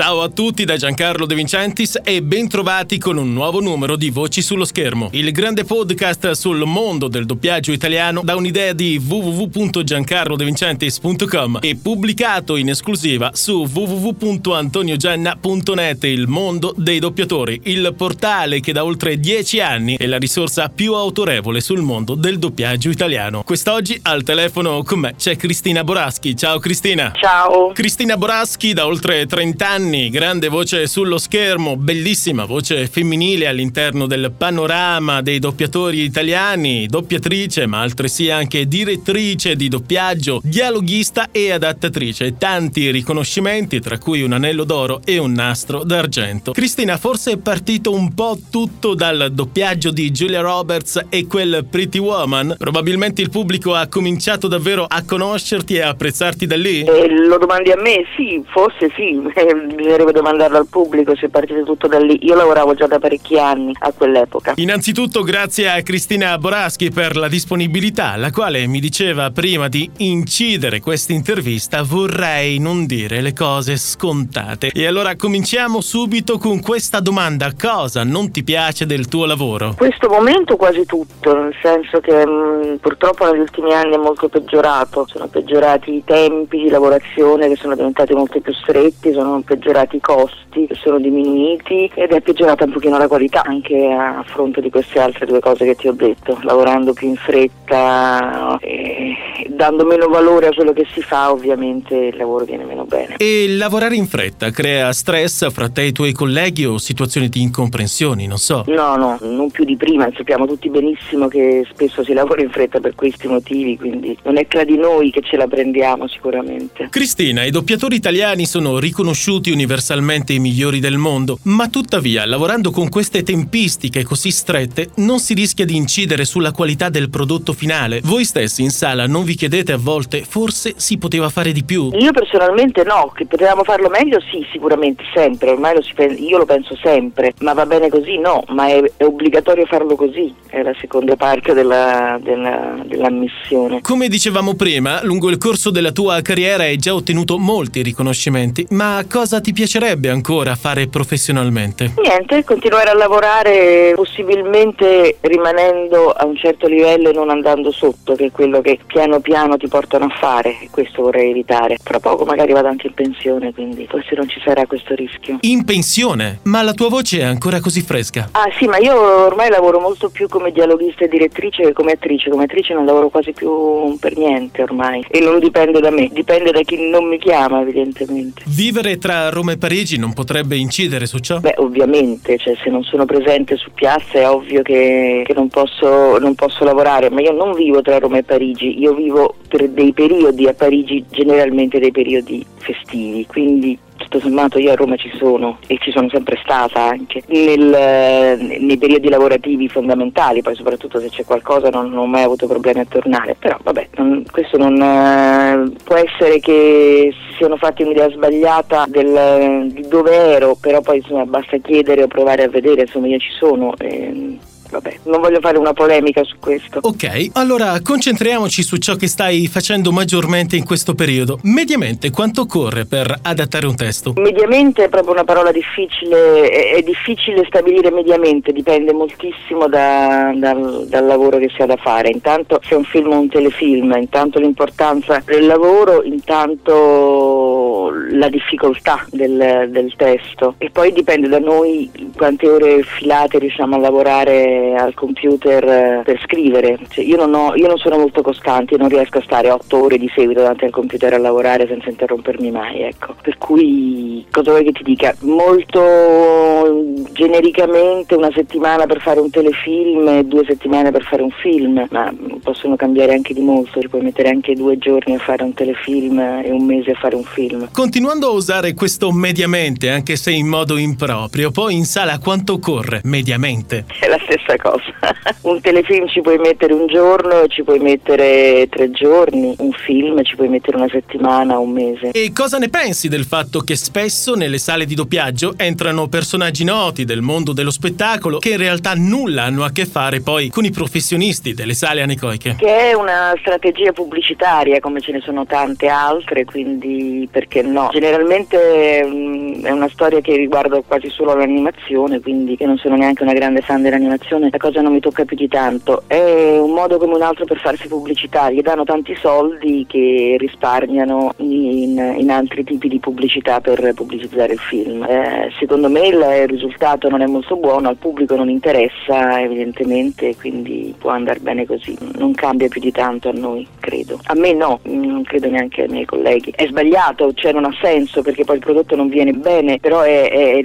Ciao a tutti da Giancarlo De Vincentis e bentrovati con un nuovo numero di Voci sullo schermo, il grande podcast sul mondo del doppiaggio italiano da un'idea di www.giancarlodevincentis.com e pubblicato in esclusiva su www.antoniogenna.net, il mondo dei doppiatori, il portale che da oltre dieci anni è la risorsa più autorevole sul mondo del doppiaggio italiano. Quest'oggi al telefono con me c'è Cristina Boraschi. Ciao Cristina. Ciao. Cristina Boraschi da oltre 30 anni anni, grande voce sullo schermo, bellissima voce femminile all'interno del panorama dei doppiatori italiani, doppiatrice ma altresì anche direttrice di doppiaggio, dialoghista e adattatrice. Tanti riconoscimenti tra cui un anello d'oro e un nastro d'argento. Cristina, forse è partito un po' tutto dal doppiaggio di Julia Roberts e quel Pretty Woman? Probabilmente il pubblico ha cominciato davvero a conoscerti e a apprezzarti da lì? Eh, lo domandi a me? Sì, forse sì. bisognerebbe domandarlo al pubblico se è partito tutto da lì. Io lavoravo già da parecchi anni a quell'epoca. Innanzitutto grazie a Cristina Boraschi per la disponibilità, la quale mi diceva prima di incidere questa intervista vorrei non dire le cose scontate. E allora cominciamo subito con questa domanda. Cosa non ti piace del tuo lavoro? In questo momento quasi tutto, nel senso che mh, mm, purtroppo negli ultimi anni è molto peggiorato. Sono peggiorati i tempi di lavorazione che sono diventati molto più stretti, sono peggiorati peggiorati i costi, sono diminuiti ed è peggiorata un pochino la qualità anche a fronte di queste altre due cose che ti ho detto, lavorando più in fretta e dando meno valore a quello che si fa ovviamente il lavoro viene meno bene. E lavorare in fretta crea stress fra te e i tuoi colleghi o situazioni di incomprensioni, non so? No, no, non più di prima, sappiamo tutti benissimo che spesso si lavora in fretta per questi motivi, quindi non è tra di noi che ce la prendiamo sicuramente. Cristina, i doppiatori italiani sono riconosciuti universalmente i migliori del mondo, ma tuttavia, lavorando con queste tempistiche così strette, non si rischia di incidere sulla qualità del prodotto finale. Voi stessi in sala non vi chiedete a volte forse si poteva fare di più? Io personalmente no, che potevamo farlo meglio sì, sicuramente, sempre, ormai lo pen- io lo penso sempre, ma va bene così? No, ma è, è obbligatorio farlo così, è la seconda parte della, della, della missione. Come dicevamo prima, lungo il corso della tua carriera hai già ottenuto molti riconoscimenti, ma cosa ti piacerebbe ancora fare professionalmente? Niente, continuare a lavorare possibilmente rimanendo a un certo livello e non andando sotto, che è quello che piano piano ti portano a fare e questo vorrei evitare. Tra poco magari vado anche in pensione, quindi forse non ci sarà questo rischio. In pensione? Ma la tua voce è ancora così fresca? Ah sì, ma io ormai lavoro molto più come dialoghista e direttrice che come attrice. Come attrice non lavoro quasi più per niente ormai e non dipende da me, dipende da chi non mi chiama evidentemente. Vivere tra Roma e Parigi non potrebbe incidere su ciò? Beh, ovviamente, cioè se non sono presente su piazza è ovvio che, che non, posso, non posso lavorare, ma io non vivo tra Roma e Parigi, io vivo per dei periodi a Parigi, generalmente dei periodi festivi, quindi tutto sommato io a Roma ci sono e ci sono sempre stata anche nel, nei periodi lavorativi fondamentali, poi soprattutto se c'è qualcosa non, non ho mai avuto problemi a tornare, però vabbè, non, questo non eh, può essere che si siano fatti un'idea sbagliata del, di dove ero, però poi insomma basta chiedere o provare a vedere, insomma io ci sono. E, vabbè, non voglio fare una polemica su questo. Ok, allora concentriamoci su ciò che stai facendo maggiormente in questo periodo. Mediamente quanto occorre per adattare un testo? Mediamente è proprio una parola difficile, è, è difficile stabilire mediamente, dipende moltissimo da, dal, dal, lavoro che si ha da fare. Intanto se è un film o un telefilm, intanto l'importanza del lavoro, intanto la difficoltà del, del testo e poi dipende da noi quante ore filate riusciamo a lavorare al computer eh, per scrivere. Cioè, io, non ho, io, non sono molto costante, non riesco a stare otto ore di seguito davanti al computer a lavorare senza interrompermi mai. Ecco. Per cui cosa vuoi che ti dica? Molto genericamente una settimana per fare un telefilm e due settimane per fare un film, ma possono cambiare anche di molto, ci puoi mettere anche due giorni a fare un telefilm e un mese a fare un film. Continuando a usare questo mediamente, anche se in modo improprio, poi in sala quanto corre mediamente? È la stessa cosa. un telefilm ci puoi mettere un giorno, ci puoi mettere tre giorni, un film ci puoi mettere una settimana, un mese. E cosa ne pensi del fatto che spesso nelle sale di doppiaggio entrano personaggi noti del mondo dello spettacolo che in realtà nulla hanno a che fare poi con i professionisti delle sale anecoiche? Che è una strategia pubblicitaria come ce ne sono tante altre, quindi perché no? Generalmente mh, mm, è una storia che riguarda quasi solo l'animazione, quindi io non sono neanche una grande fan dell'animazione, la cosa non mi tocca più di tanto. È un modo come un altro per farsi pubblicità, gli danno tanti soldi che risparmiano in, in altri tipi di pubblicità per pubblicizzare il film. Eh, secondo me il risultato non è molto buono, al pubblico non interessa evidentemente, quindi può andare bene così, non cambia più di tanto a noi, credo. A me no, non credo neanche ai miei colleghi. È sbagliato, cioè non ha senso perché poi il prodotto non viene bene, però è, è,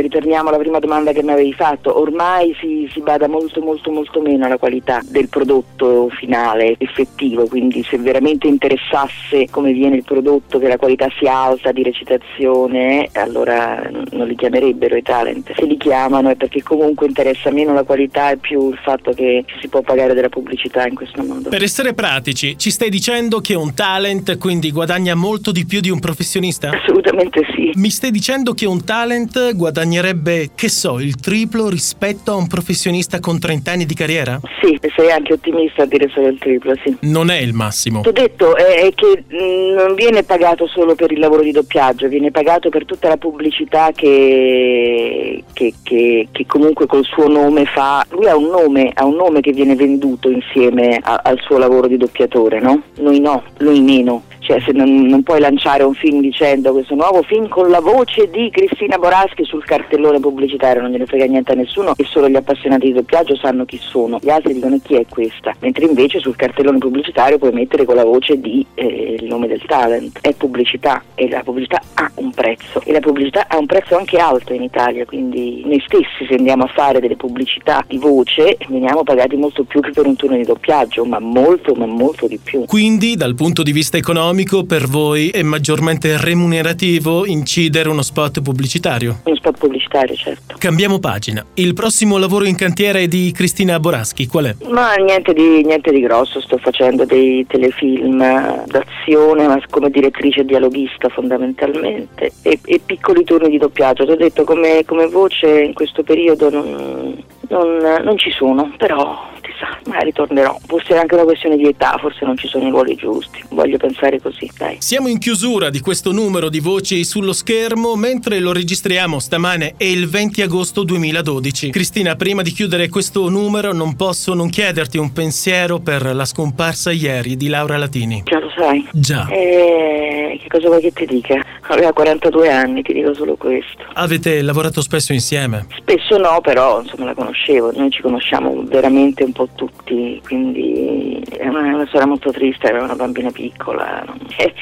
ritorniamo alla prima domanda che mi avevi fatto, ormai si, si bada molto molto molto meno alla qualità del prodotto finale effettivo, quindi se veramente interessasse come viene il prodotto, che la qualità sia alta di recitazione, allora non li chiamerebbero i talent. Se li chiamano è perché comunque interessa meno la qualità e più il fatto che si può pagare della pubblicità in questo modo. Per essere pratici, ci stai dicendo che un talent quindi guadagna molto di più di un professionista? Assolutamente sì. Mi stai dicendo che un talent guadagnerebbe, che so, il triplo rispetto a un professionista con 30 anni di carriera? Sì, sei anche ottimista a dire solo il triplo, sì. Non è il massimo. Ti ho detto è che mm, non viene pagato solo per il lavoro di doppiaggio, viene pagato per tutta la pubblicità che, che, che, che comunque col suo nome fa. Lui ha un nome, ha un nome che viene venduto insieme a, al suo lavoro di doppiatore, no? Noi no, lui meno cioè se non, non, puoi lanciare un film dicendo questo nuovo film con la voce di Cristina Boraschi sul cartellone pubblicitario non gliene frega niente a nessuno e solo gli appassionati di doppiaggio sanno chi sono, gli altri dicono chi è questa, mentre invece sul cartellone pubblicitario puoi mettere con la voce di eh, il nome del talent, è pubblicità e la pubblicità ha un prezzo e la pubblicità ha un prezzo anche alto in Italia, quindi noi stessi se andiamo a fare delle pubblicità di voce veniamo pagati molto più che per un turno di doppiaggio, ma molto ma molto di più. Quindi dal punto di vista economico economico per voi è maggiormente remunerativo incidere uno spot pubblicitario? Uno spot pubblicitario, certo. Cambiamo pagina. Il prossimo lavoro in cantiere di Cristina Boraschi, qual è? Ma niente di, niente di grosso, sto facendo dei telefilm d'azione, ma come direttrice dialoghista fondamentalmente, e, e piccoli turni di doppiaggio. Ti ho detto come, come voce in questo periodo non, non, non ci sono, però chissà, magari tornerò. Forse è anche una questione di età, forse non ci sono i ruoli giusti. Voglio pensare così, dai. Siamo in chiusura di questo numero di voci sullo schermo mentre lo registriamo stamane è il 20 agosto 2012. Cristina, prima di chiudere questo numero non posso non chiederti un pensiero per la scomparsa ieri di Laura Latini. Già lo sai. Già. E che cosa vuoi che ti dica? Aveva 42 anni, ti dico solo questo. Avete lavorato spesso insieme? Spesso no, però insomma la conoscevo, noi ci conosciamo veramente un po' tutti, quindi è una, una storia molto triste, era una bambina piccola. Eh,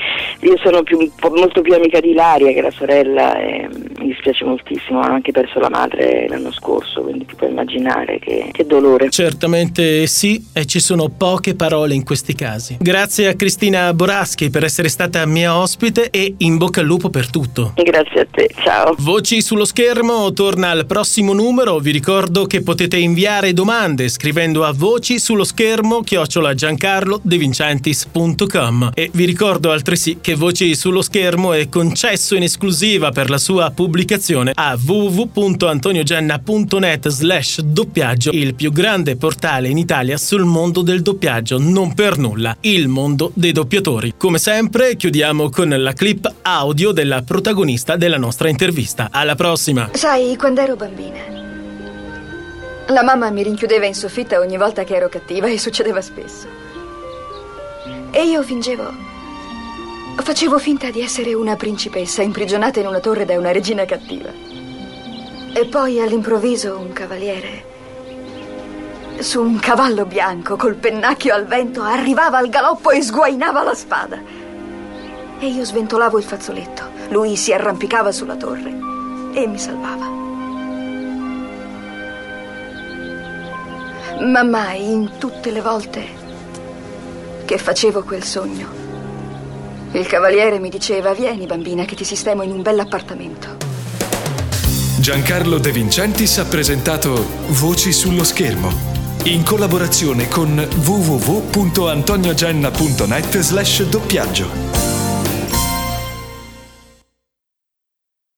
io sono più, molto più amica di Ilaria che la sorella e mi dispiace moltissimo, ha anche perso la madre l'anno scorso, quindi ti puoi immaginare che, che dolore. Certamente sì, e ci sono poche parole in questi casi. Grazie a Cristina Boraschi per essere stata mia ospite e in bocca al lupo per tutto. Grazie a te, ciao. Voci sullo schermo torna al prossimo numero, vi ricordo che potete inviare domande scrivendo a voci sullo schermo chiocciola giancarlodevincentis.com e vi ricordo altresì che Voci sullo schermo è concesso in esclusiva per la sua pubblicazione a www.antoniogenna.net slash doppiaggio il più grande portale in Italia sul mondo del doppiaggio, non per nulla, il mondo dei doppiatori. Come sempre chiudiamo con la clip audio della protagonista della nostra intervista. Alla prossima! Sai, quando ero bambina la mamma mi rinchiudeva in soffitta ogni volta che ero cattiva e succedeva spesso. E io fingevo. Facevo finta di essere una principessa imprigionata in una torre da una regina cattiva. E poi all'improvviso un cavaliere, su un cavallo bianco col pennacchio al vento, arrivava al galoppo e sguainava la spada. E io sventolavo il fazzoletto. Lui si arrampicava sulla torre e mi salvava. Ma mai in tutte le volte che facevo quel sogno, il cavaliere mi diceva: Vieni, bambina, che ti sistemo in un bell'appartamento. Giancarlo De Vincentis ha presentato Voci sullo schermo, in collaborazione con www.antoniogenna.net slash doppiaggio.